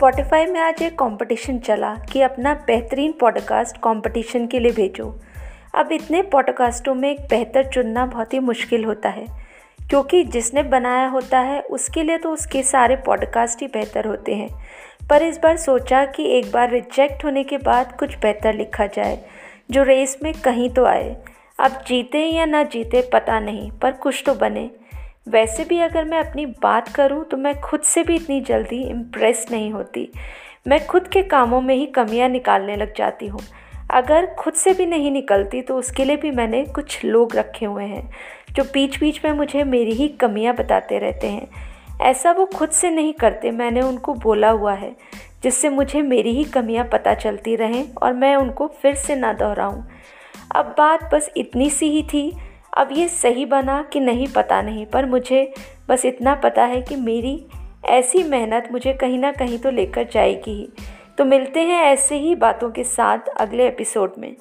Spotify में आज एक कंपटीशन चला कि अपना बेहतरीन पॉडकास्ट कंपटीशन के लिए भेजो। अब इतने पॉडकास्टों में एक बेहतर चुनना बहुत ही मुश्किल होता है, क्योंकि जिसने बनाया होता है, उसके लिए तो उसके सारे पॉडकास्ट ही बेहतर होते हैं। पर इस बार सोचा कि एक बार रिजेक्ट होने के बाद कुछ बेहतर लिखा जाए, जो रेस में कहीं तो आए। अब जीते या ना जीते पता नहीं, पर कुछ तो बने। वैसे भी अगर मैं अपनी बात करूँ तो मैं खुद से भी इतनी जल्दी इम्प्रेस नहीं होती। मैं खुद के कामों में ही कमियाँ निकालने लग जाती हूँ। अगर खुद से भी नहीं निकलती तो उसके लिए भी मैंने कुछ लोग रखे हुए हैं, जो बीच बीच में मुझे मेरी ही कमियाँ बताते रहते हैं। ऐसा वो खुद से नहीं करते, मैंने उनको बोला हुआ है, जिससे मुझे मेरी ही कमियाँ पता चलती रहें और मैं उनको फिर से ना दोहराऊँ। अब बात बस इतनी सी ही थी। अब ये सही बना कि नहीं पता नहीं, पर मुझे बस इतना पता है कि मेरी ऐसी मेहनत मुझे कहीं ना कहीं तो लेकर जाएगी ही। तो मिलते हैं ऐसे ही बातों के साथ अगले एपिसोड में।